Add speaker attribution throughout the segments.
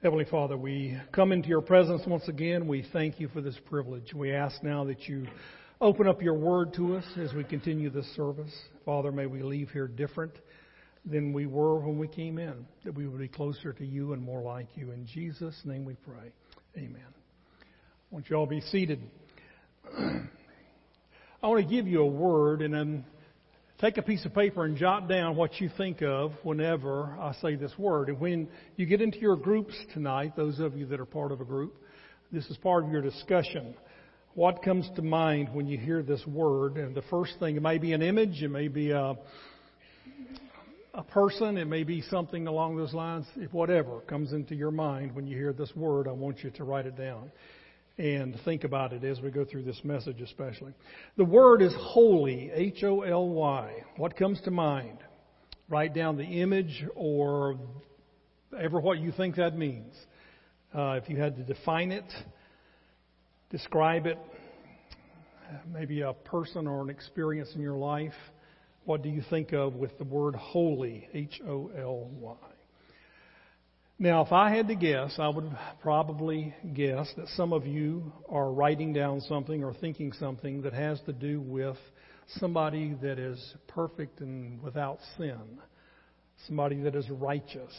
Speaker 1: Heavenly Father, we come into your presence once again. We thank you for this privilege. We ask now that you open up your word to us as we continue this service. Father, may we leave here different than we were when we came in, that we would be closer to you and more like you. In Jesus' name we pray. Amen. I want you all to be seated. I want to give you a word and then take a piece of paper and jot down what you think of whenever I say this word. And when you get into your groups tonight, those of you that are part of a group, this is part of your discussion. What comes to mind when you hear this word? And the first thing, it may be an image, it may be a, a person, it may be something along those lines. If whatever comes into your mind when you hear this word, I want you to write it down and think about it as we go through this message, especially. The word is holy, H O L Y. What comes to mind? Write down the image or ever what you think that means. Uh, if you had to define it, describe it, maybe a person or an experience in your life, what do you think of with the word holy, H O L Y? Now, if I had to guess, I would probably guess that some of you are writing down something or thinking something that has to do with somebody that is perfect and without sin, somebody that is righteous.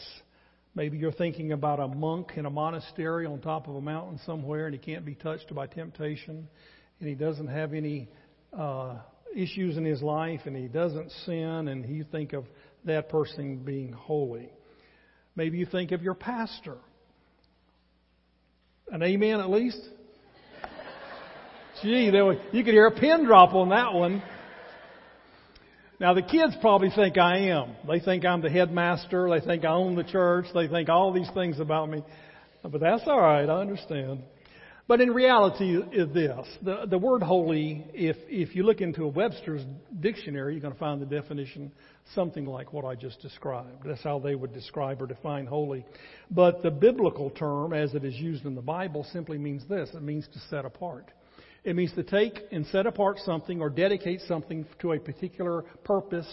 Speaker 1: Maybe you're thinking about a monk in a monastery on top of a mountain somewhere and he can't be touched by temptation and he doesn't have any uh, issues in his life and he doesn't sin and you think of that person being holy. Maybe you think of your pastor. An amen at least? Gee, there was, you could hear a pin drop on that one. Now the kids probably think I am. They think I'm the headmaster. They think I own the church. They think all these things about me. But that's all right. I understand. But in reality is this. The, the word holy, if, if you look into a Webster's dictionary, you're going to find the definition something like what I just described. That's how they would describe or define holy. But the biblical term, as it is used in the Bible, simply means this. It means to set apart. It means to take and set apart something or dedicate something to a particular purpose,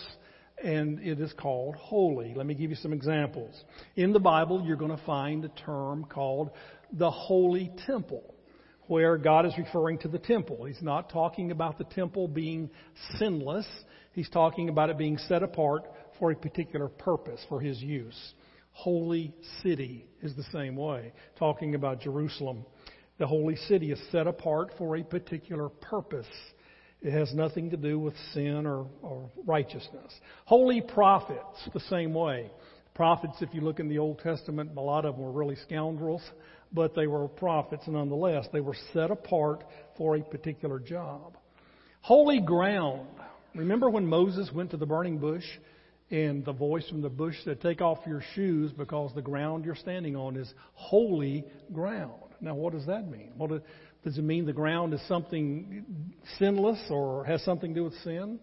Speaker 1: and it is called holy. Let me give you some examples. In the Bible, you're going to find a term called the holy temple where God is referring to the temple. He's not talking about the temple being sinless. He's talking about it being set apart for a particular purpose, for His use. Holy city is the same way, talking about Jerusalem. The holy city is set apart for a particular purpose. It has nothing to do with sin or, or righteousness. Holy prophets, the same way. Prophets, if you look in the Old Testament, a lot of them were really scoundrels but they were prophets nonetheless. They were set apart for a particular job. Holy ground. Remember when Moses went to the burning bush and the voice from the bush said, Take off your shoes because the ground you're standing on is holy ground. Now, what does that mean? What does it mean the ground is something sinless or has something to do with sin?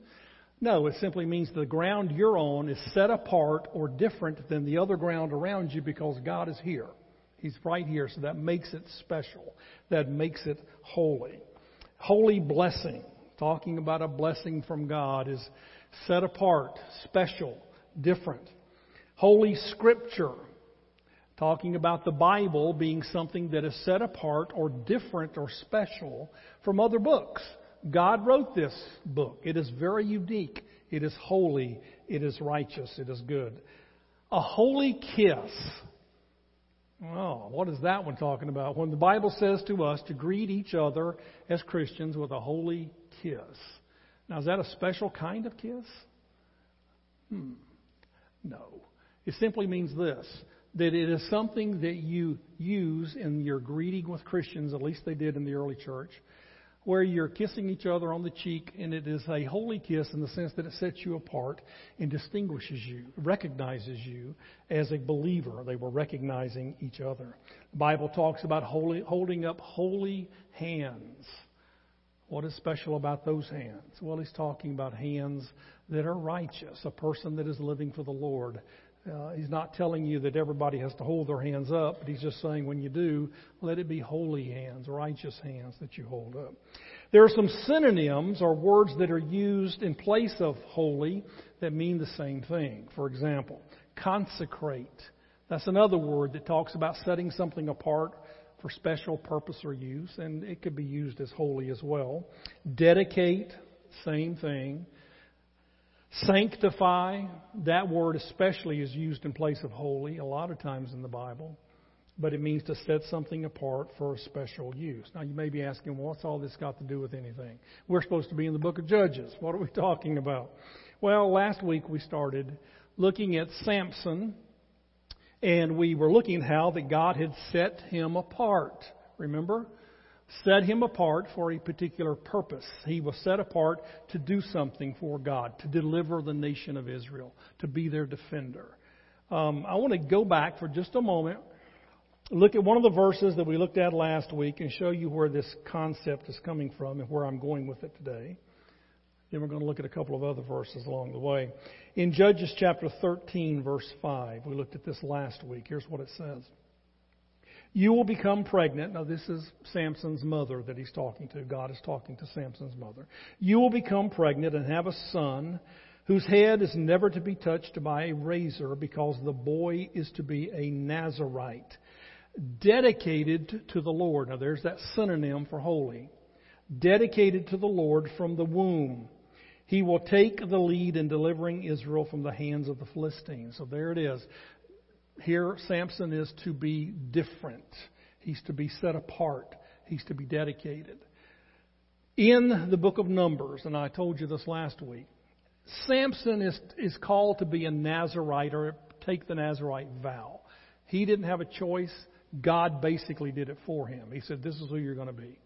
Speaker 1: No, it simply means the ground you're on is set apart or different than the other ground around you because God is here. He's right here, so that makes it special. That makes it holy. Holy blessing, talking about a blessing from God, is set apart, special, different. Holy Scripture, talking about the Bible being something that is set apart or different or special from other books. God wrote this book. It is very unique. It is holy. It is righteous. It is good. A holy kiss Oh, what is that one talking about? When the Bible says to us to greet each other as Christians with a holy kiss. Now, is that a special kind of kiss? Hmm. No. It simply means this that it is something that you use in your greeting with Christians, at least they did in the early church, where you're kissing each other on the cheek, and it is a holy kiss in the sense that it sets you apart and distinguishes you, recognizes you as a believer. They were recognizing each other. The Bible talks about holy, holding up holy hands. What is special about those hands? Well, he's talking about hands that are righteous, a person that is living for the Lord, uh, he's not telling you that everybody has to hold their hands up, but he's just saying when you do, let it be holy hands, righteous hands that you hold up. There are some synonyms or words that are used in place of holy that mean the same thing. For example, consecrate That's another word that talks about setting something apart for special purpose or use, and it could be used as holy as well. Dedicate, same thing. Sanctify, that word especially is used in place of holy a lot of times in the Bible, but it means to set something apart for a special use. Now you may be asking, well, what's all this got to do with anything? We're supposed to be in the book of Judges. What are we talking about? Well, last week we started looking at Samson, and we were looking at how that God had set him apart. Remember? Set him apart for a particular purpose. He was set apart to do something for God, to deliver the nation of Israel, to be their defender. Um, I want to go back for just a moment, look at one of the verses that we looked at last week, and show you where this concept is coming from and where I'm going with it today. Then we're going to look at a couple of other verses along the way. In Judges chapter 13, verse 5, we looked at this last week. Here's what it says. You will become pregnant. Now, this is Samson's mother that he's talking to. God is talking to Samson's mother. You will become pregnant and have a son whose head is never to be touched by a razor because the boy is to be a Nazarite, dedicated to the Lord. Now, there's that synonym for holy. Dedicated to the Lord from the womb. He will take the lead in delivering Israel from the hands of the Philistines. So there it is. Here, Samson is to be different. He's to be set apart. He's to be dedicated. In the book of Numbers, and I told you this last week, Samson is, is called to be a Nazarite or take the Nazarite vow. He didn't have a choice. God basically did it for him. He said, This is who you're going to be.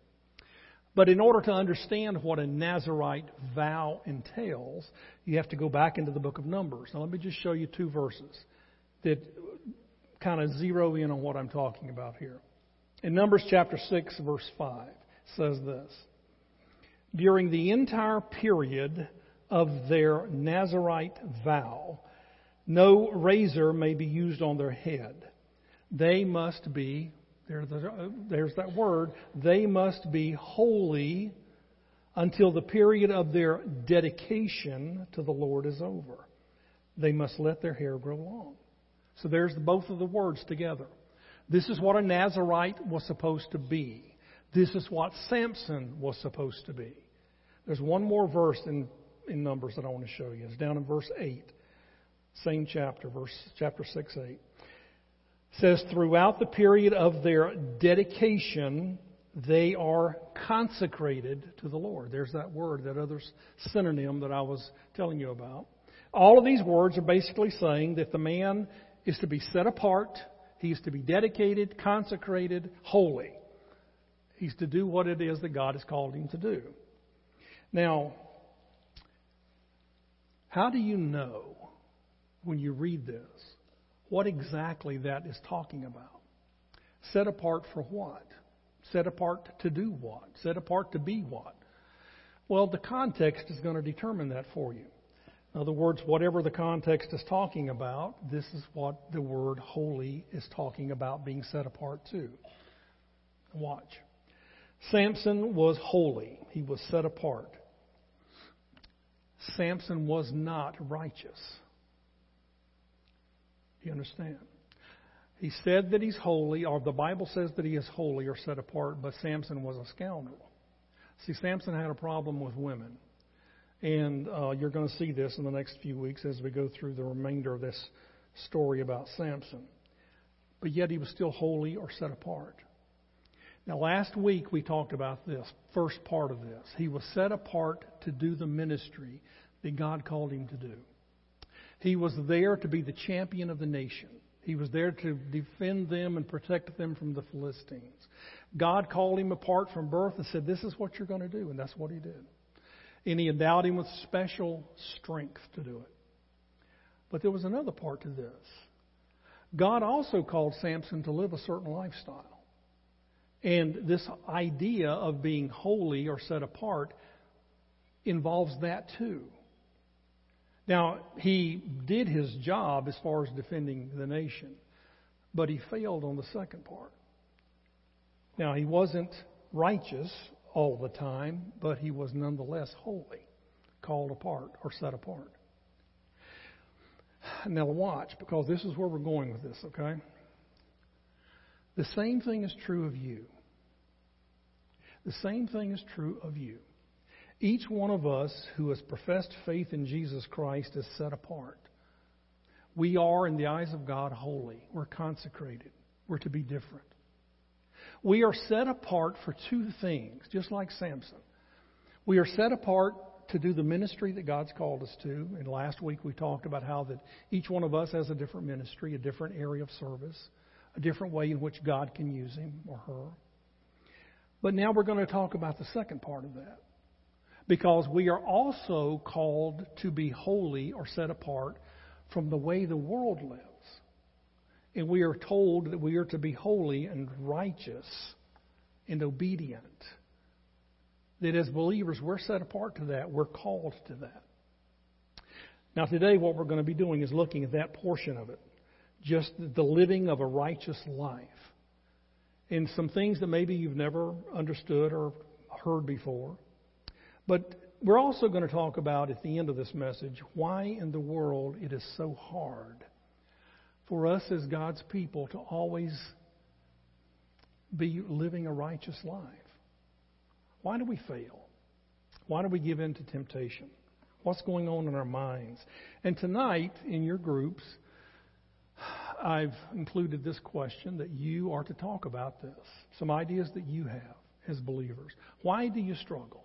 Speaker 1: But in order to understand what a Nazarite vow entails, you have to go back into the book of Numbers. Now, let me just show you two verses that kind of zero in on what I'm talking about here. In Numbers chapter 6, verse 5, says this During the entire period of their Nazarite vow, no razor may be used on their head. They must be uh, there's that word. They must be holy until the period of their dedication to the Lord is over. They must let their hair grow long. So there's both of the words together. This is what a Nazarite was supposed to be. This is what Samson was supposed to be. There's one more verse in, in Numbers that I want to show you. It's down in verse 8. Same chapter, verse chapter 6, 8 says throughout the period of their dedication, they are consecrated to the Lord. There's that word, that other synonym that I was telling you about. All of these words are basically saying that the man is to be set apart, he is to be dedicated, consecrated, holy. He's to do what it is that God has called him to do. Now, how do you know when you read this what exactly that is talking about. Set apart for what? Set apart to do what? Set apart to be what? Well, the context is going to determine that for you. In other words, whatever the context is talking about, this is what the word holy is talking about being set apart to. Watch. Samson was holy, he was set apart. Samson was not righteous. You understand? He said that he's holy, or the Bible says that he is holy or set apart, but Samson was a scoundrel. See, Samson had a problem with women. And uh, you're going to see this in the next few weeks as we go through the remainder of this story about Samson. But yet he was still holy or set apart. Now, last week we talked about this, first part of this. He was set apart to do the ministry that God called him to do. He was there to be the champion of the nation. He was there to defend them and protect them from the Philistines. God called him apart from birth and said, This is what you're going to do. And that's what he did. And he endowed him with special strength to do it. But there was another part to this. God also called Samson to live a certain lifestyle. And this idea of being holy or set apart involves that too. Now, he did his job as far as defending the nation, but he failed on the second part. Now, he wasn't righteous all the time, but he was nonetheless holy, called apart or set apart. Now, watch, because this is where we're going with this, okay? The same thing is true of you. The same thing is true of you. Each one of us who has professed faith in Jesus Christ is set apart. We are, in the eyes of God, holy. We're consecrated. We're to be different. We are set apart for two things, just like Samson. We are set apart to do the ministry that God's called us to. And last week we talked about how that each one of us has a different ministry, a different area of service, a different way in which God can use him or her. But now we're going to talk about the second part of that. Because we are also called to be holy or set apart from the way the world lives. And we are told that we are to be holy and righteous and obedient. That as believers, we're set apart to that. We're called to that. Now, today, what we're going to be doing is looking at that portion of it just the living of a righteous life. And some things that maybe you've never understood or heard before. But we're also going to talk about at the end of this message why in the world it is so hard for us as God's people to always be living a righteous life. Why do we fail? Why do we give in to temptation? What's going on in our minds? And tonight, in your groups, I've included this question that you are to talk about this. Some ideas that you have as believers. Why do you struggle?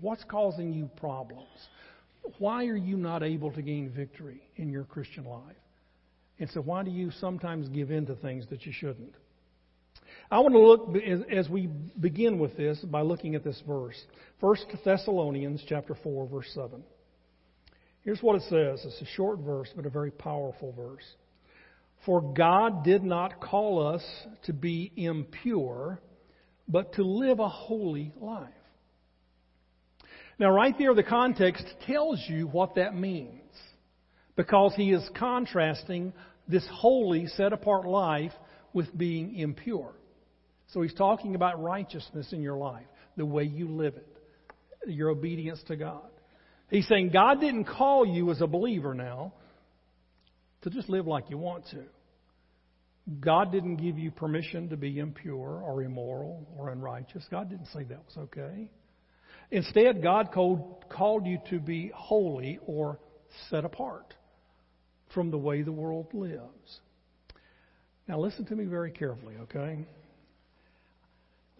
Speaker 1: What's causing you problems? Why are you not able to gain victory in your Christian life? And so, why do you sometimes give in to things that you shouldn't? I want to look as we begin with this by looking at this verse. 1 Thessalonians chapter 4 verse 7. Here's what it says. It's a short verse but a very powerful verse. For God did not call us to be impure, but to live a holy life. Now, right there, the context tells you what that means. Because he is contrasting this holy, set apart life with being impure. So he's talking about righteousness in your life, the way you live it, your obedience to God. He's saying God didn't call you as a believer now to just live like you want to. God didn't give you permission to be impure or immoral or unrighteous. God didn't say that was okay. Instead, God called, called you to be holy or set apart from the way the world lives. Now, listen to me very carefully, okay?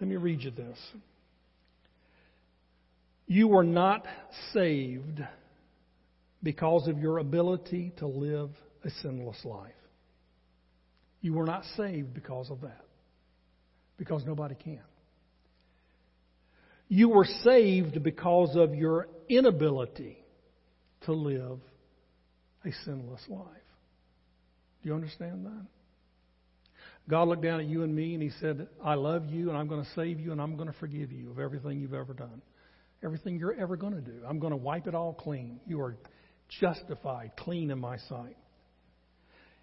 Speaker 1: Let me read you this. You were not saved because of your ability to live a sinless life. You were not saved because of that, because nobody can. You were saved because of your inability to live a sinless life. Do you understand that? God looked down at you and me and He said, I love you and I'm going to save you and I'm going to forgive you of everything you've ever done. Everything you're ever going to do. I'm going to wipe it all clean. You are justified, clean in my sight.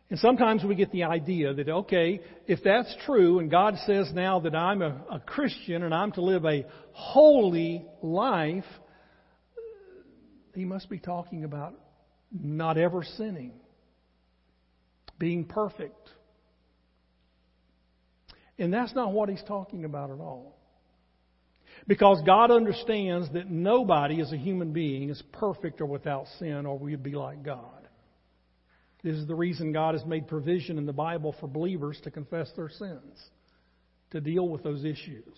Speaker 1: And sometimes we get the idea that, okay, if that's true, and God says now that I'm a, a, Christian and I'm to live a holy life, He must be talking about not ever sinning, being perfect. And that's not what He's talking about at all. Because God understands that nobody as a human being is perfect or without sin, or we'd be like God. This is the reason God has made provision in the Bible for believers to confess their sins, to deal with those issues.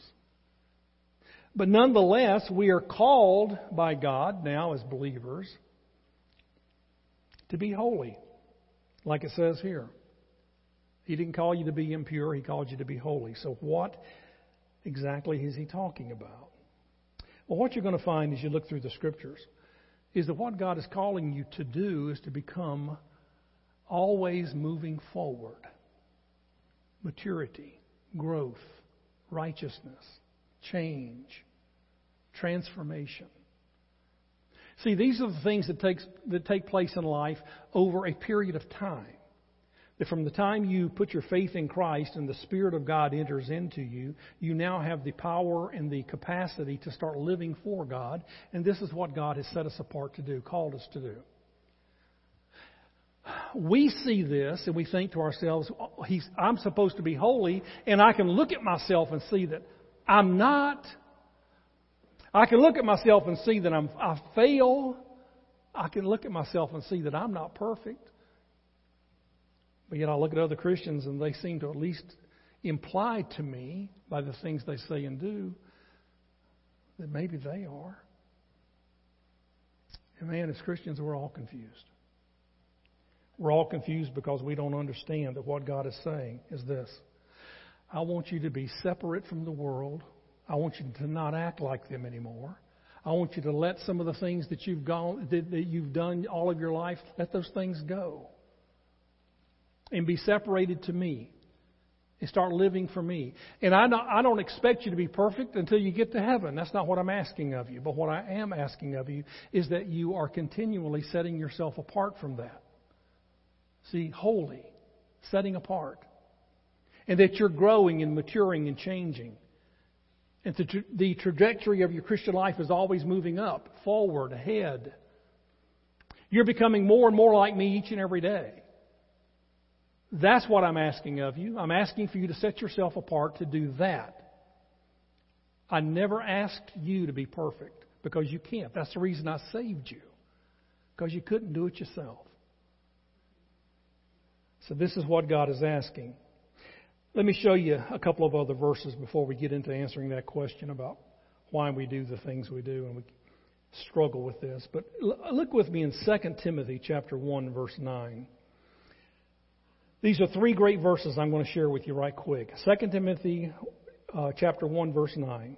Speaker 1: But nonetheless, we are called by God now as believers to be holy, like it says here. He didn't call you to be impure, He called you to be holy. So, what exactly is He talking about? Well, what you're going to find as you look through the Scriptures is that what God is calling you to do is to become always moving forward. Maturity, growth, righteousness, change, transformation. See, these are the things that, takes, that take place in life over a period of time. That from the time you put your faith in Christ and the Spirit of God enters into you, you now have the power and the capacity to start living for God. And this is what God has set us apart to do, called us to do. we see this and we think to ourselves, oh, I'm supposed to be holy, and I can look at myself and see that I'm not. I can look at myself and see that I'm, I fail. I can look at myself and see that I'm not perfect. But yet I look at other Christians and they seem to at least imply to me by the things they say and do that maybe they are. And man, as Christians, we're all confused. We're all confused because we don't understand that what God is saying is this I want you to be separate from the world. I want you to not act like them anymore. I want you to let some of the things that you've gone that, that you've done all of your life, let those things go. And be separated to me. And start living for me. And I don't, I don't expect you to be perfect until you get to heaven. That's not what I'm asking of you. But what I am asking of you is that you are continually setting yourself apart from that. See, holy, setting apart. And that you're growing and maturing and changing. And the, the trajectory of your Christian life is always moving up, forward, ahead. You're becoming more and more like me each and every day. That's what I'm asking of you. I'm asking for you to set yourself apart to do that. I never asked you to be perfect because you can't. That's the reason I saved you. Because you couldn't do it yourself. So this is what God is asking. Let me show you a couple of other verses before we get into answering that question about why we do the things we do and we struggle with this. But look with me in 2 Timothy chapter 1 verse 9. These are three great verses I'm going to share with you right quick. 2 Timothy uh, chapter 1 verse 9.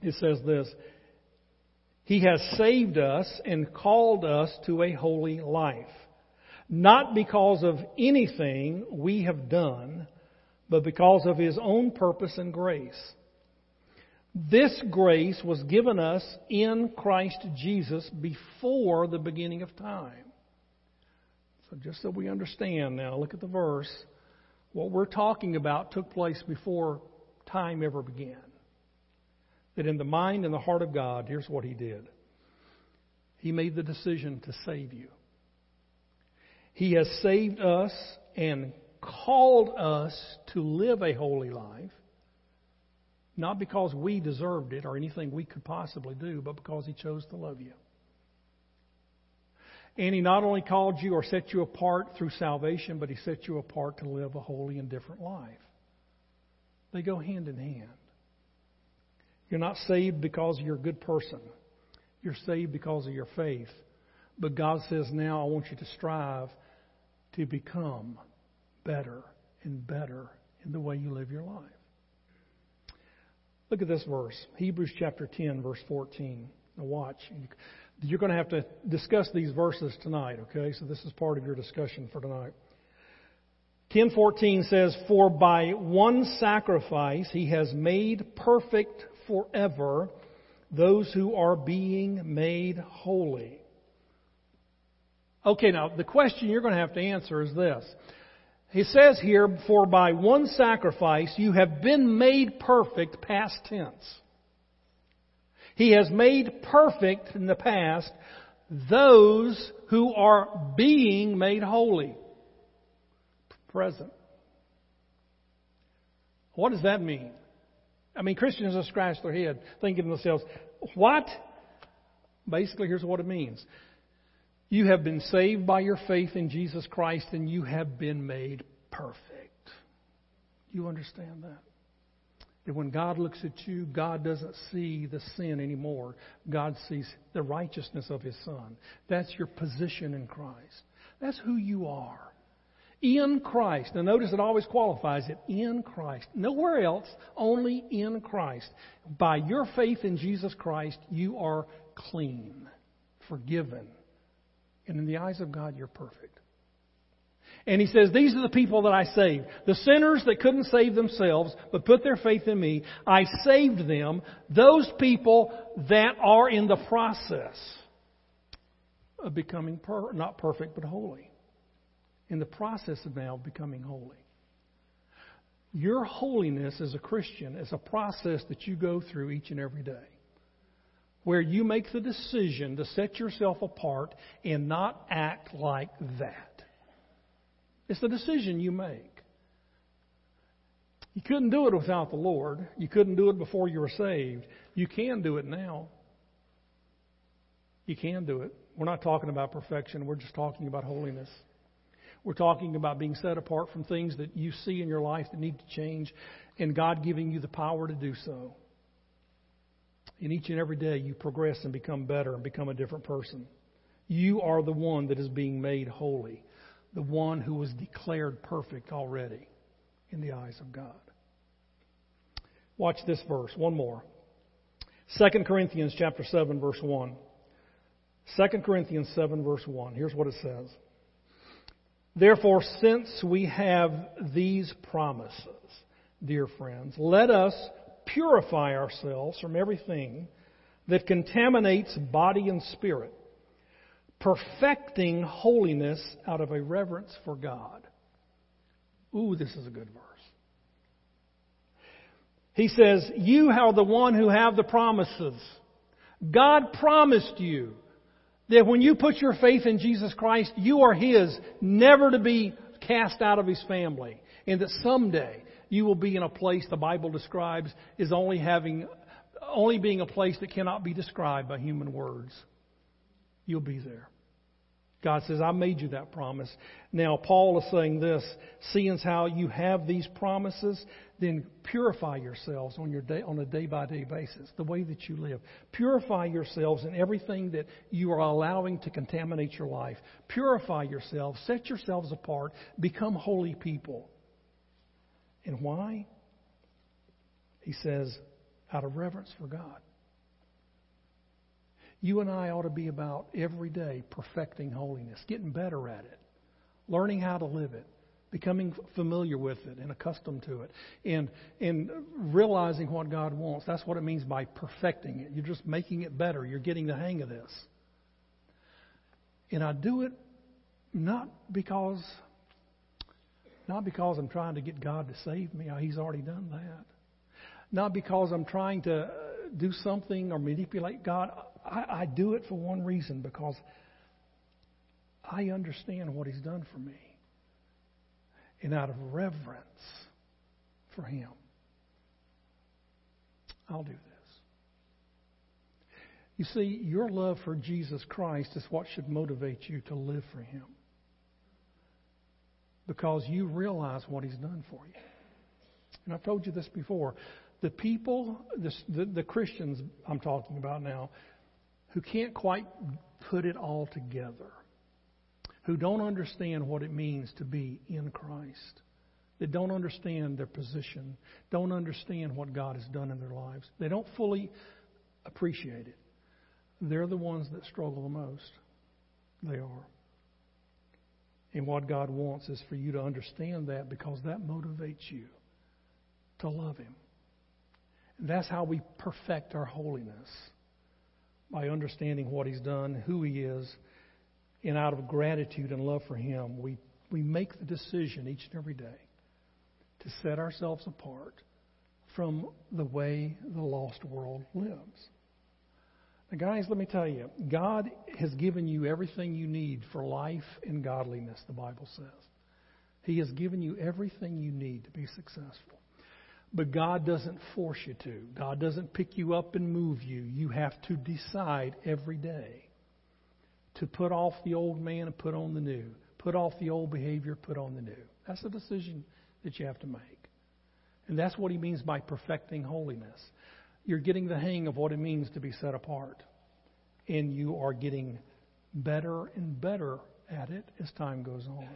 Speaker 1: It says this, He has saved us and called us to a holy life not because of anything we have done, but because of His own purpose and grace. This grace was given us in Christ Jesus before the beginning of time. So, just so we understand now, look at the verse. What we're talking about took place before time ever began. That in the mind and the heart of God, here's what He did He made the decision to save you. He has saved us and called us to live a holy life, not because we deserved it or anything we could possibly do, but because He chose to love you. And He not only called you or set you apart through salvation, but He set you apart to live a holy and different life. They go hand in hand. You're not saved because you're a good person. You're saved because of your faith. But God says now, I want you to strive to become better and better in the way you live your life. Look at this verse, Hebrews chapter 10, verse 14. Now watch. You're going to have to discuss these verses tonight, okay? So this is part of your discussion for tonight. 10:14 says, "For by one sacrifice he has made perfect forever those who are being made holy." Okay, now the question you're going to have to answer is this. He says here, for by one sacrifice you have been made perfect, past tense. He has made perfect in the past those who are being made holy. Present. What does that mean? I mean, Christians have scratched their head thinking to themselves, what? Basically, here's what it means. You have been saved by your faith in Jesus Christ and you have been made perfect. Do you understand that? That when God looks at you, God doesn't see the sin anymore. God sees the righteousness of His Son. That's your position in Christ. That's who you are. In Christ. Now notice it always qualifies it. In Christ. Nowhere else, only in Christ. By your faith in Jesus Christ, you are clean, forgiven, and in the eyes of God, you're perfect. And he says, These are the people that I saved. The sinners that couldn't save themselves, but put their faith in me. I saved them. Those people that are in the process of becoming per- not perfect, but holy. In the process of now becoming holy. Your holiness as a Christian is a process that you go through each and every day where you make the decision to set yourself apart and not act like that. It's a decision you make. You couldn't do it without the Lord. You couldn't do it before you were saved. You can do it now. You can do it. We're not talking about perfection. We're just talking about holiness. We're talking about being set apart from things that you see in your life that need to change and God giving you the power to do so. And each and every day you progress and become better and become a different person. You are the one that is being made holy, the one who was declared perfect already in the eyes of God. Watch this verse, one more. 2 Corinthians chapter 7 verse 1. 2 Corinthians 7 verse 1. Here's what it says. Therefore, since we have these promises, dear friends, let us purify ourselves from everything that contaminates body and spirit, perfecting holiness out of a reverence for God. Ooh, this is a good verse. He says, You are the one who have the promises. God promised you that when you put your faith in Jesus Christ, you are His, never to be cast out of His family. And that someday you will be in a place the Bible describes is only having, only being a place that cannot be described by human words. You'll be there. God says, I made you that promise. Now, Paul is saying this, seeing how you have these promises, then purify yourselves on, your day, on a day by day basis, the way that you live. Purify yourselves in everything that you are allowing to contaminate your life. Purify yourselves, set yourselves apart, become holy people. And why? He says, out of reverence for God. You and I ought to be about every day perfecting holiness, getting better at it, learning how to live it, becoming familiar with it and accustomed to it, and, and realizing what God wants. That's what it means by perfecting it. You're just making it better. You're getting the hang of this. And I do it not because not because I'm trying to get God to save me. Oh, he's already done that. Not because I'm trying to uh, do something or manipulate God. I, I do it for one reason because I understand what He's done for me. And out of reverence for Him, I'll do this. You see, your love for Jesus Christ is what should motivate you to live for Him. Because you realize what He's done for you. And I've told you this before. The people, the, the, the Christians I'm talking about now, who can't quite put it all together, who don't understand what it means to be in Christ, that don't understand their position, don't understand what God has done in their lives, they don't fully appreciate it. They're the ones that struggle the most. They are. And what God wants is for you to understand that because that motivates you to love Him. And that's how we perfect our holiness by understanding what He's done, who He is, and out of gratitude and love for Him, we, we make the decision each and every day to set ourselves apart from the way the lost world lives. Guys, let me tell you, God has given you everything you need for life and godliness, the Bible says. He has given you everything you need to be successful. But God doesn't force you to. God doesn't pick you up and move you. You have to decide every day to put off the old man and put on the new. Put off the old behavior, put on the new. That's a decision that you have to make. And that's what he means by perfecting holiness. You're getting the hang of what it means to be set apart. And you are getting better and better at it as time goes on.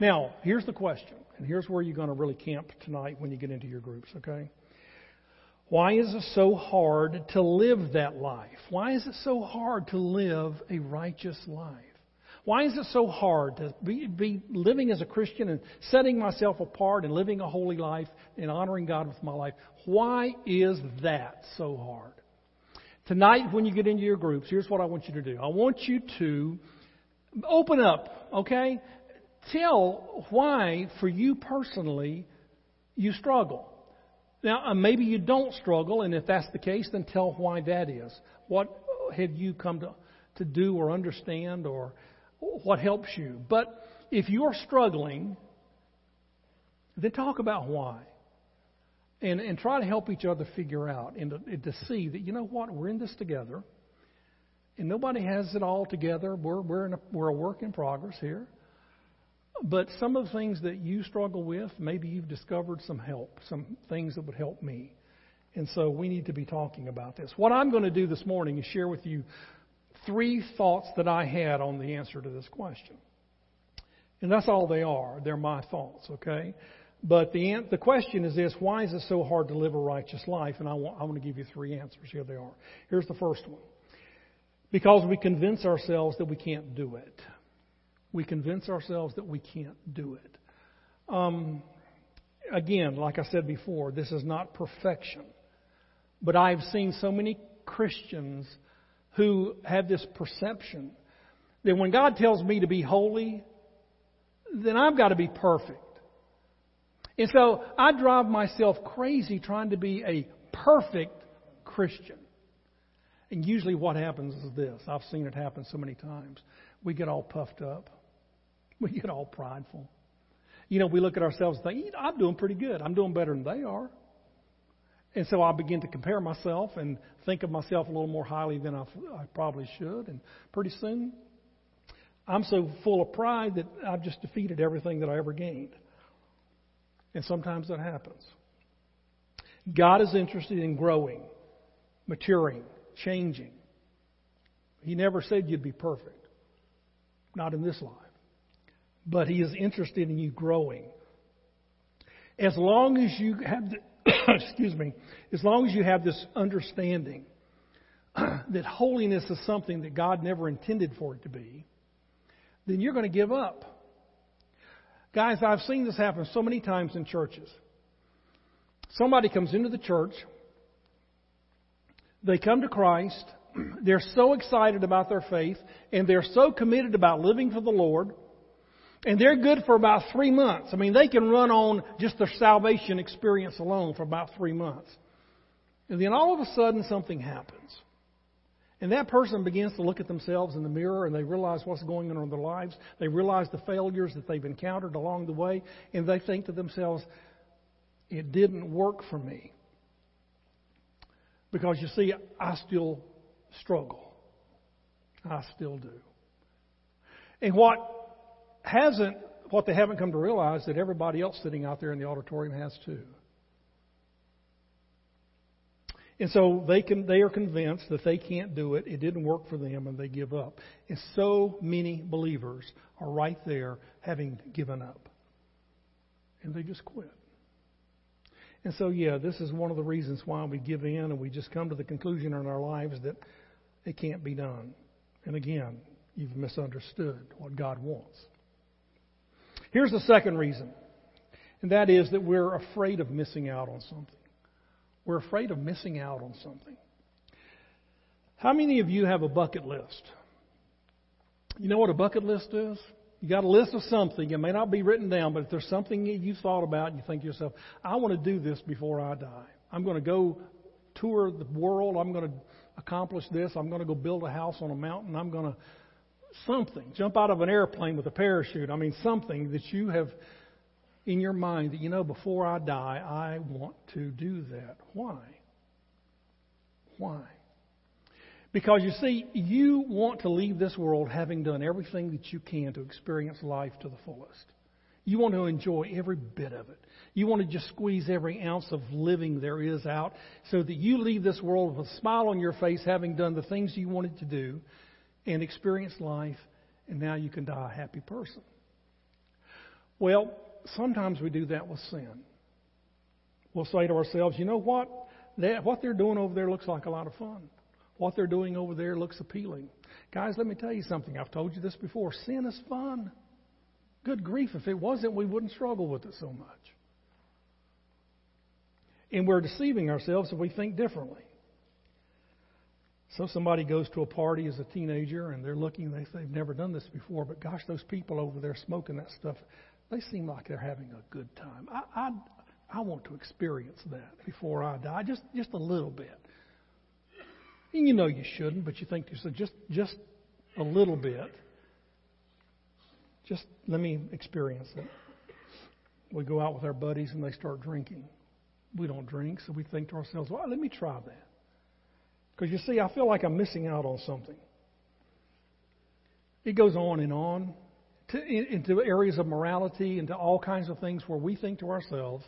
Speaker 1: Now, here's the question, and here's where you're going to really camp tonight when you get into your groups, okay? Why is it so hard to live that life? Why is it so hard to live a righteous life? Why is it so hard to be, be, living as a Christian and setting myself apart and living a holy life and honoring God with my life? Why is that so hard? Tonight, when you get into your groups, here's what I want you to do. I want you to open up, okay? tell why, for you personally, you struggle. Now, uh, maybe you don't struggle, and if that's the case, then tell why that is. What have you come to, to do or understand, or what helps you? But if you're struggling Then talk about why. And, and try to help each other figure out and to, and to see that, you know what, we're in this together. And nobody has it all together. We're, we're, a, we're a work in progress here. But some of the things that you struggle with, maybe you've discovered some help, some things that would help me. And so we need to be talking about this. What I'm going to do this morning is share with you three thoughts that I had on the answer to this question. And that's all they are. They're my thoughts, okay? But the, the question is this why is it so hard to live a righteous life? And I want, I want to give you three answers. Here they are. Here's the first one because we convince ourselves that we can't do it. We convince ourselves that we can't do it. Um, again, like I said before, this is not perfection. But I've seen so many Christians who have this perception that when God tells me to be holy, then I've got to be perfect. And so I drive myself crazy trying to be a perfect Christian. And usually what happens is this I've seen it happen so many times. We get all puffed up, we get all prideful. You know, we look at ourselves and think, I'm doing pretty good. I'm doing better than they are. And so I begin to compare myself and think of myself a little more highly than I, I probably should. And pretty soon, I'm so full of pride that I've just defeated everything that I ever gained. And sometimes that happens. God is interested in growing, maturing, changing. He never said you'd be perfect. Not in this life. But He is interested in you growing. As long as you have the, excuse me, as long as you have this understanding that holiness is something that God never intended for it to be, then you're going to give up. Guys, I've seen this happen so many times in churches. Somebody comes into the church, they come to Christ, they're so excited about their faith, and they're so committed about living for the Lord, and they're good for about three months. I mean, they can run on just their salvation experience alone for about three months. And then all of a sudden something happens. And that person begins to look at themselves in the mirror and they realize what's going on in their lives. They realize the failures that they've encountered along the way. And they think to themselves, it didn't work for me. Because you see, I still struggle. I still do. And what hasn't, what they haven't come to realize that everybody else sitting out there in the auditorium has too. And so they can they are convinced that they can't do it, it didn't work for them, and they give up. And so many believers are right there having given up. And they just quit. And so yeah, this is one of the reasons why we give in and we just come to the conclusion in our lives that it can't be done. And again, you've misunderstood what God wants. Here's the second reason, and that is that we're afraid of missing out on something. We're afraid of missing out on something. How many of you have a bucket list? You know what a bucket list is? You got a list of something. It may not be written down, but if there's something you've thought about and you think to yourself, I want to do this before I die. I'm going to go tour the world. I'm going to accomplish this. I'm going to go build a house on a mountain. I'm going to something. Jump out of an airplane with a parachute. I mean, something that you have in your mind that, you know, before I die, I want to do that. Why? Why? Because you see, you want to leave this world having done everything that you can to experience life to the fullest. You want to enjoy every bit of it. You want to just squeeze every ounce of living there is out so that you leave this world with a smile on your face having done the things you wanted to do and experience life, and now you can die a happy person. Well, sometimes we do that with sin. We'll say to ourselves, you know what? That, what they're doing over there looks like a lot of fun. What they're doing over there looks appealing. Guys, let me tell you something. I've told you this before. Sin is fun. Good grief, if it wasn't, we wouldn't struggle with it so much. And we're deceiving ourselves if we think differently. So somebody goes to a party as a teenager and they're looking, they they've never done this before, but gosh, those people over there smoking that stuff, they seem like they're having a good time. I, I, I want to experience that before I die, just just a little bit. And you know you shouldn't, but you think to yourself, just just a little bit. Just let me experience it. We go out with our buddies and they start drinking. We don't drink, so we think to ourselves, well, let me try that. Because you see, I feel like I'm missing out on something. It goes on and on to, into areas of morality, into all kinds of things where we think to ourselves,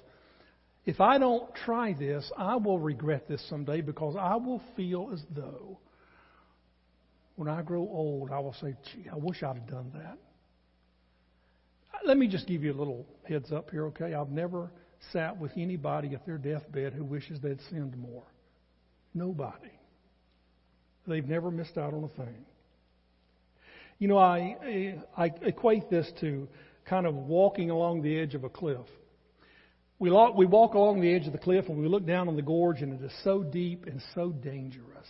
Speaker 1: if I don't try this, I will regret this someday because I will feel as though when I grow old, I will say, gee, I wish I'd have done that. Let me just give you a little heads up here, okay? I've never sat with anybody at their deathbed who wishes they'd sinned more. Nobody. They've never missed out on a thing. You know, I, I equate this to kind of walking along the edge of a cliff. We we walk along the edge of the cliff and we look down on the gorge and it is so deep and so dangerous.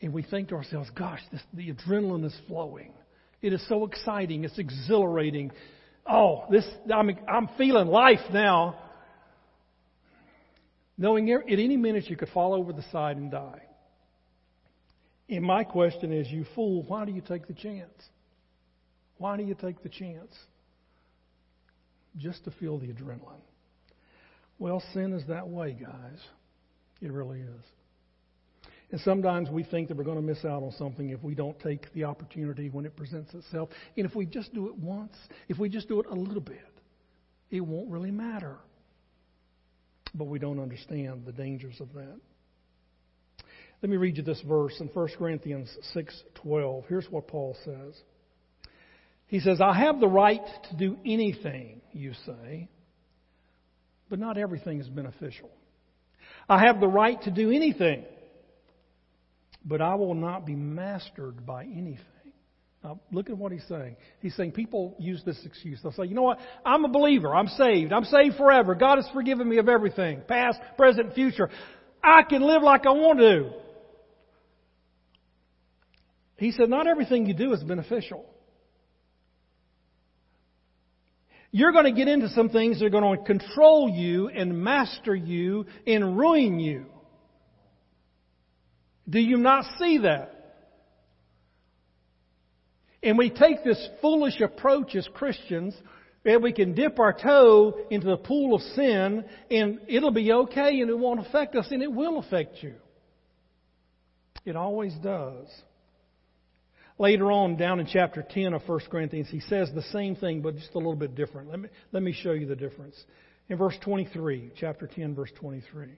Speaker 1: And we think to ourselves, gosh, this, the adrenaline is flowing. It is so exciting. It's exhilarating. Oh, this, I'm, I'm feeling life now. Knowing at any minute you could fall over the side and die. And my question is, you fool, why do you take the chance? Why do you take the chance? Just to feel the adrenaline. Well, sin is that way, guys. It really is. And sometimes we think that we're going to miss out on something if we don't take the opportunity when it presents itself. And if we just do it once, if we just do it a little bit, it won't really matter. But we don't understand the dangers of that. Let me read you this verse in 1 Corinthians 6:12. Here's what Paul says. He says, "I have the right to do anything, you say, but not everything is beneficial. I have the right to do anything, but I will not be mastered by anything." Now, look at what he's saying. He's saying people use this excuse. They'll say, you know what? I'm a believer. I'm saved. I'm saved forever. God has forgiven me of everything, past, present, future. I can live like I want to. He said, Not everything you do is beneficial. You're going to get into some things that are going to control you and master you and ruin you. Do you not see that? And we take this foolish approach as Christians that we can dip our toe into the pool of sin and it'll be okay and it won't affect us and it will affect you. It always does. Later on, down in chapter 10 of 1 Corinthians, he says the same thing, but just a little bit different. Let me, let me show you the difference. In verse 23, chapter 10, verse 23.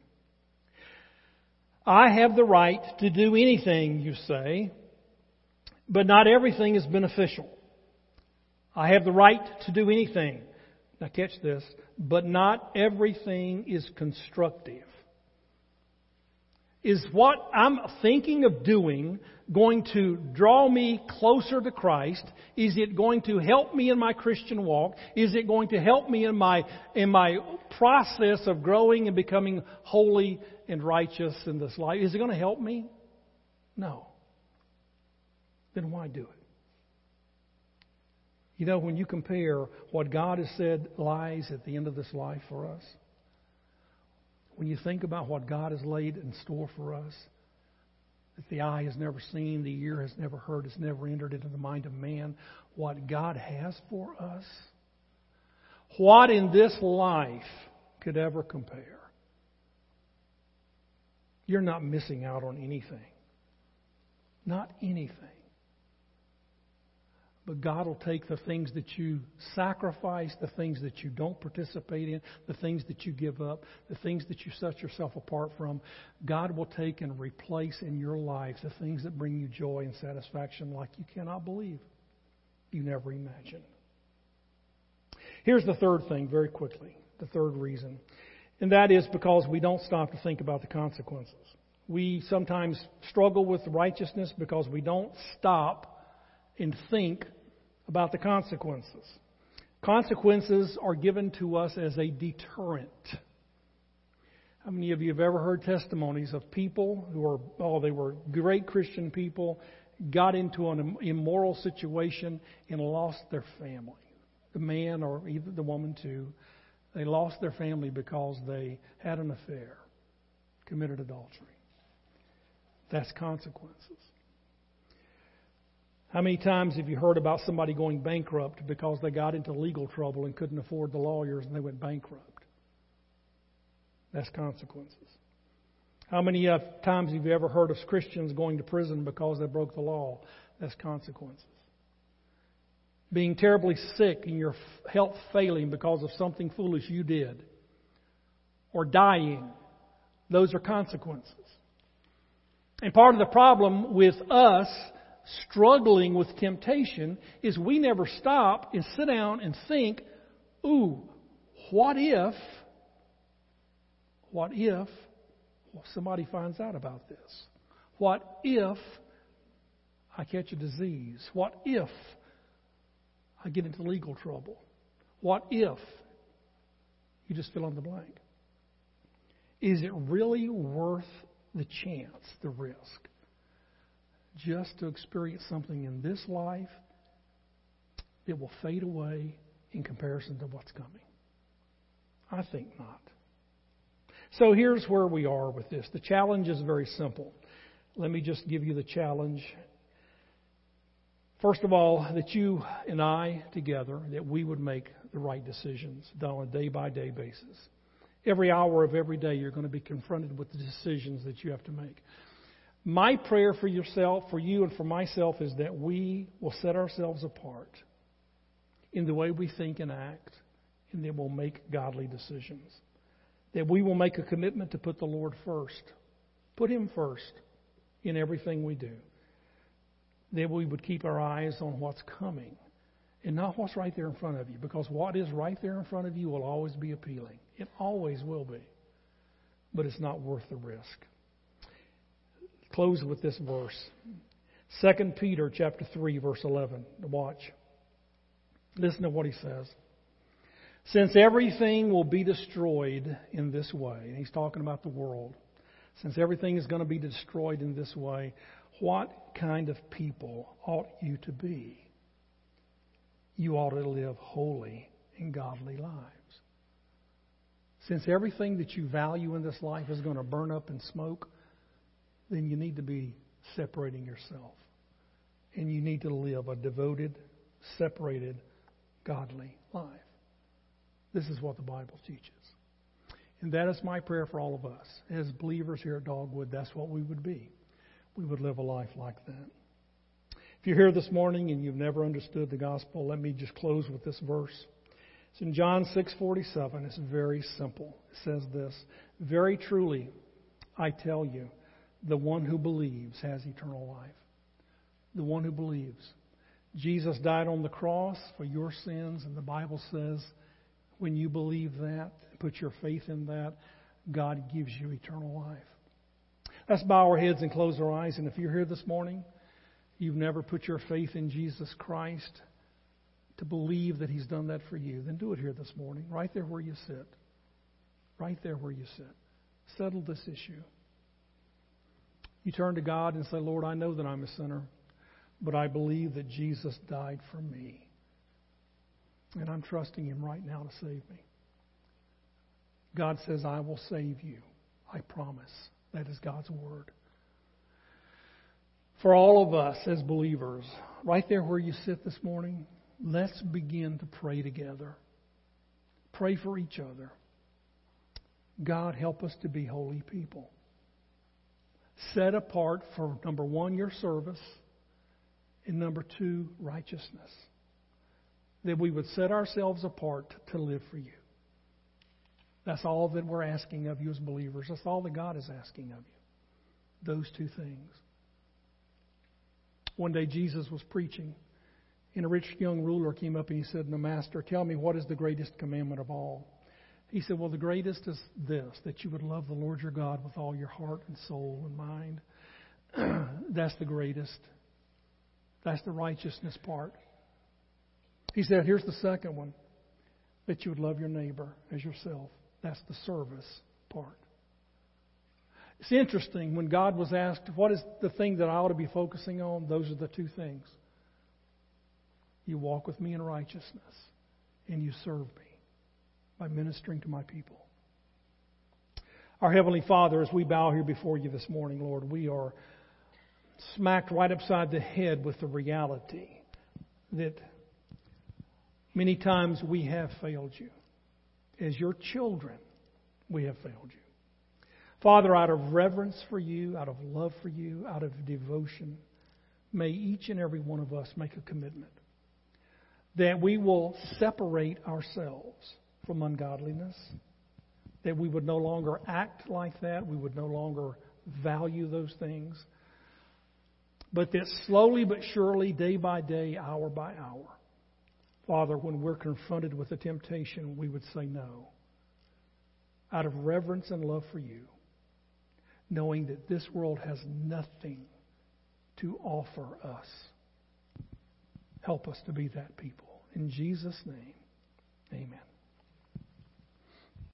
Speaker 1: I have the right to do anything, you say, but not everything is beneficial. I have the right to do anything. Now catch this, but not everything is constructive. Is what I'm thinking of doing going to draw me closer to Christ? Is it going to help me in my Christian walk? Is it going to help me in my, in my process of growing and becoming holy and righteous in this life? Is it going to help me? No. Then why do it? You know, when you compare what God has said lies at the end of this life for us, when you think about what God has laid in store for us, that the eye has never seen, the ear has never heard, has never entered into the mind of man, what God has for us, what in this life could ever compare? You're not missing out on anything. Not anything. But God will take the things that you sacrifice, the things that you don't participate in, the things that you give up, the things that you set yourself apart from. God will take and replace in your life the things that bring you joy and satisfaction like you cannot believe. You never imagined. Here's the third thing, very quickly. The third reason. And that is because we don't stop to think about the consequences. We sometimes struggle with righteousness because we don't stop and think about the consequences. Consequences are given to us as a deterrent. How many of you have ever heard testimonies of people who are, oh, they were great Christian people, got into an immoral situation and lost their family? The man or even the woman too. They lost their family because they had an affair, committed adultery. That's consequences. How many times have you heard about somebody going bankrupt because they got into legal trouble and couldn't afford the lawyers and they went bankrupt? That's consequences. How many uh, times have you ever heard of Christians going to prison because they broke the law? That's consequences. Being terribly sick and your health failing because of something foolish you did. Or dying. Those are consequences. And part of the problem with us struggling with temptation is we never stop and sit down and think, ooh, what if, what if somebody finds out about this? What if I catch a disease? What if I get into legal trouble? What if you just fill in the blank? Is it really worth the chance, the risk? Just to experience something in this life that will fade away in comparison to what's coming? I think not. So here's where we are with this. The challenge is very simple. Let me just give you the challenge. First of all, that you and I together, that we would make the right decisions on a day by day basis. Every hour of every day, you're going to be confronted with the decisions that you have to make. My prayer for yourself, for you, and for myself is that we will set ourselves apart in the way we think and act, and that we'll make godly decisions. That we will make a commitment to put the Lord first. Put Him first in everything we do. That we would keep our eyes on what's coming and not what's right there in front of you. Because what is right there in front of you will always be appealing. It always will be. But it's not worth the risk close with this verse. 2 Peter chapter 3 verse 11. Watch. Listen to what he says. Since everything will be destroyed in this way, and he's talking about the world. Since everything is going to be destroyed in this way, what kind of people ought you to be? You ought to live holy and godly lives. Since everything that you value in this life is going to burn up in smoke, then you need to be separating yourself. And you need to live a devoted, separated, godly life. This is what the Bible teaches. And that is my prayer for all of us. As believers here at Dogwood, that's what we would be. We would live a life like that. If you're here this morning and you've never understood the gospel, let me just close with this verse. It's in John 6:47. It's very simple. It says this, "Very truly, I tell you, the one who believes has eternal life. The one who believes. Jesus died on the cross for your sins, and the Bible says when you believe that, put your faith in that, God gives you eternal life. Let's bow our heads and close our eyes. And if you're here this morning, you've never put your faith in Jesus Christ to believe that He's done that for you, then do it here this morning, right there where you sit. Right there where you sit. Settle this issue. You turn to God and say, Lord, I know that I'm a sinner, but I believe that Jesus died for me. And I'm trusting Him right now to save me. God says, I will save you. I promise. That is God's word. For all of us as believers, right there where you sit this morning, let's begin to pray together. Pray for each other. God, help us to be holy people set apart for number one, your service, and number two, righteousness. That we would set ourselves apart to live for you. That's all that we're asking of you as believers. That's all that God is asking of you. Those two things. One day Jesus was preaching, and a rich young ruler came up and he said, "No, Master, tell me what is the greatest commandment of all?" He said, Well, the greatest is this that you would love the Lord your God with all your heart and soul and mind. That's the greatest. That's the righteousness part. He said, Here's the second one that you would love your neighbor as yourself. That's the service part. It's interesting when God was asked, What is the thing that I ought to be focusing on? Those are the two things. You walk with me in righteousness, and you serve me by ministering to my people. Our Heavenly Father, as we bow here before you this morning, Lord, we are smacked right upside the head with the reality that many times we have failed you. As your children, we have failed you. Father, out of reverence for you, out of love for you, out of devotion, may each and every one of us make a commitment that we will separate ourselves from ungodliness, that we would no longer act like that, we would no longer value those things, but that slowly but surely, day by day, hour by hour, Father, when we're confronted with a temptation, we would say no. Out of reverence and love for you, knowing that this world has nothing to offer us. Help us to be that people. In Jesus' name, amen.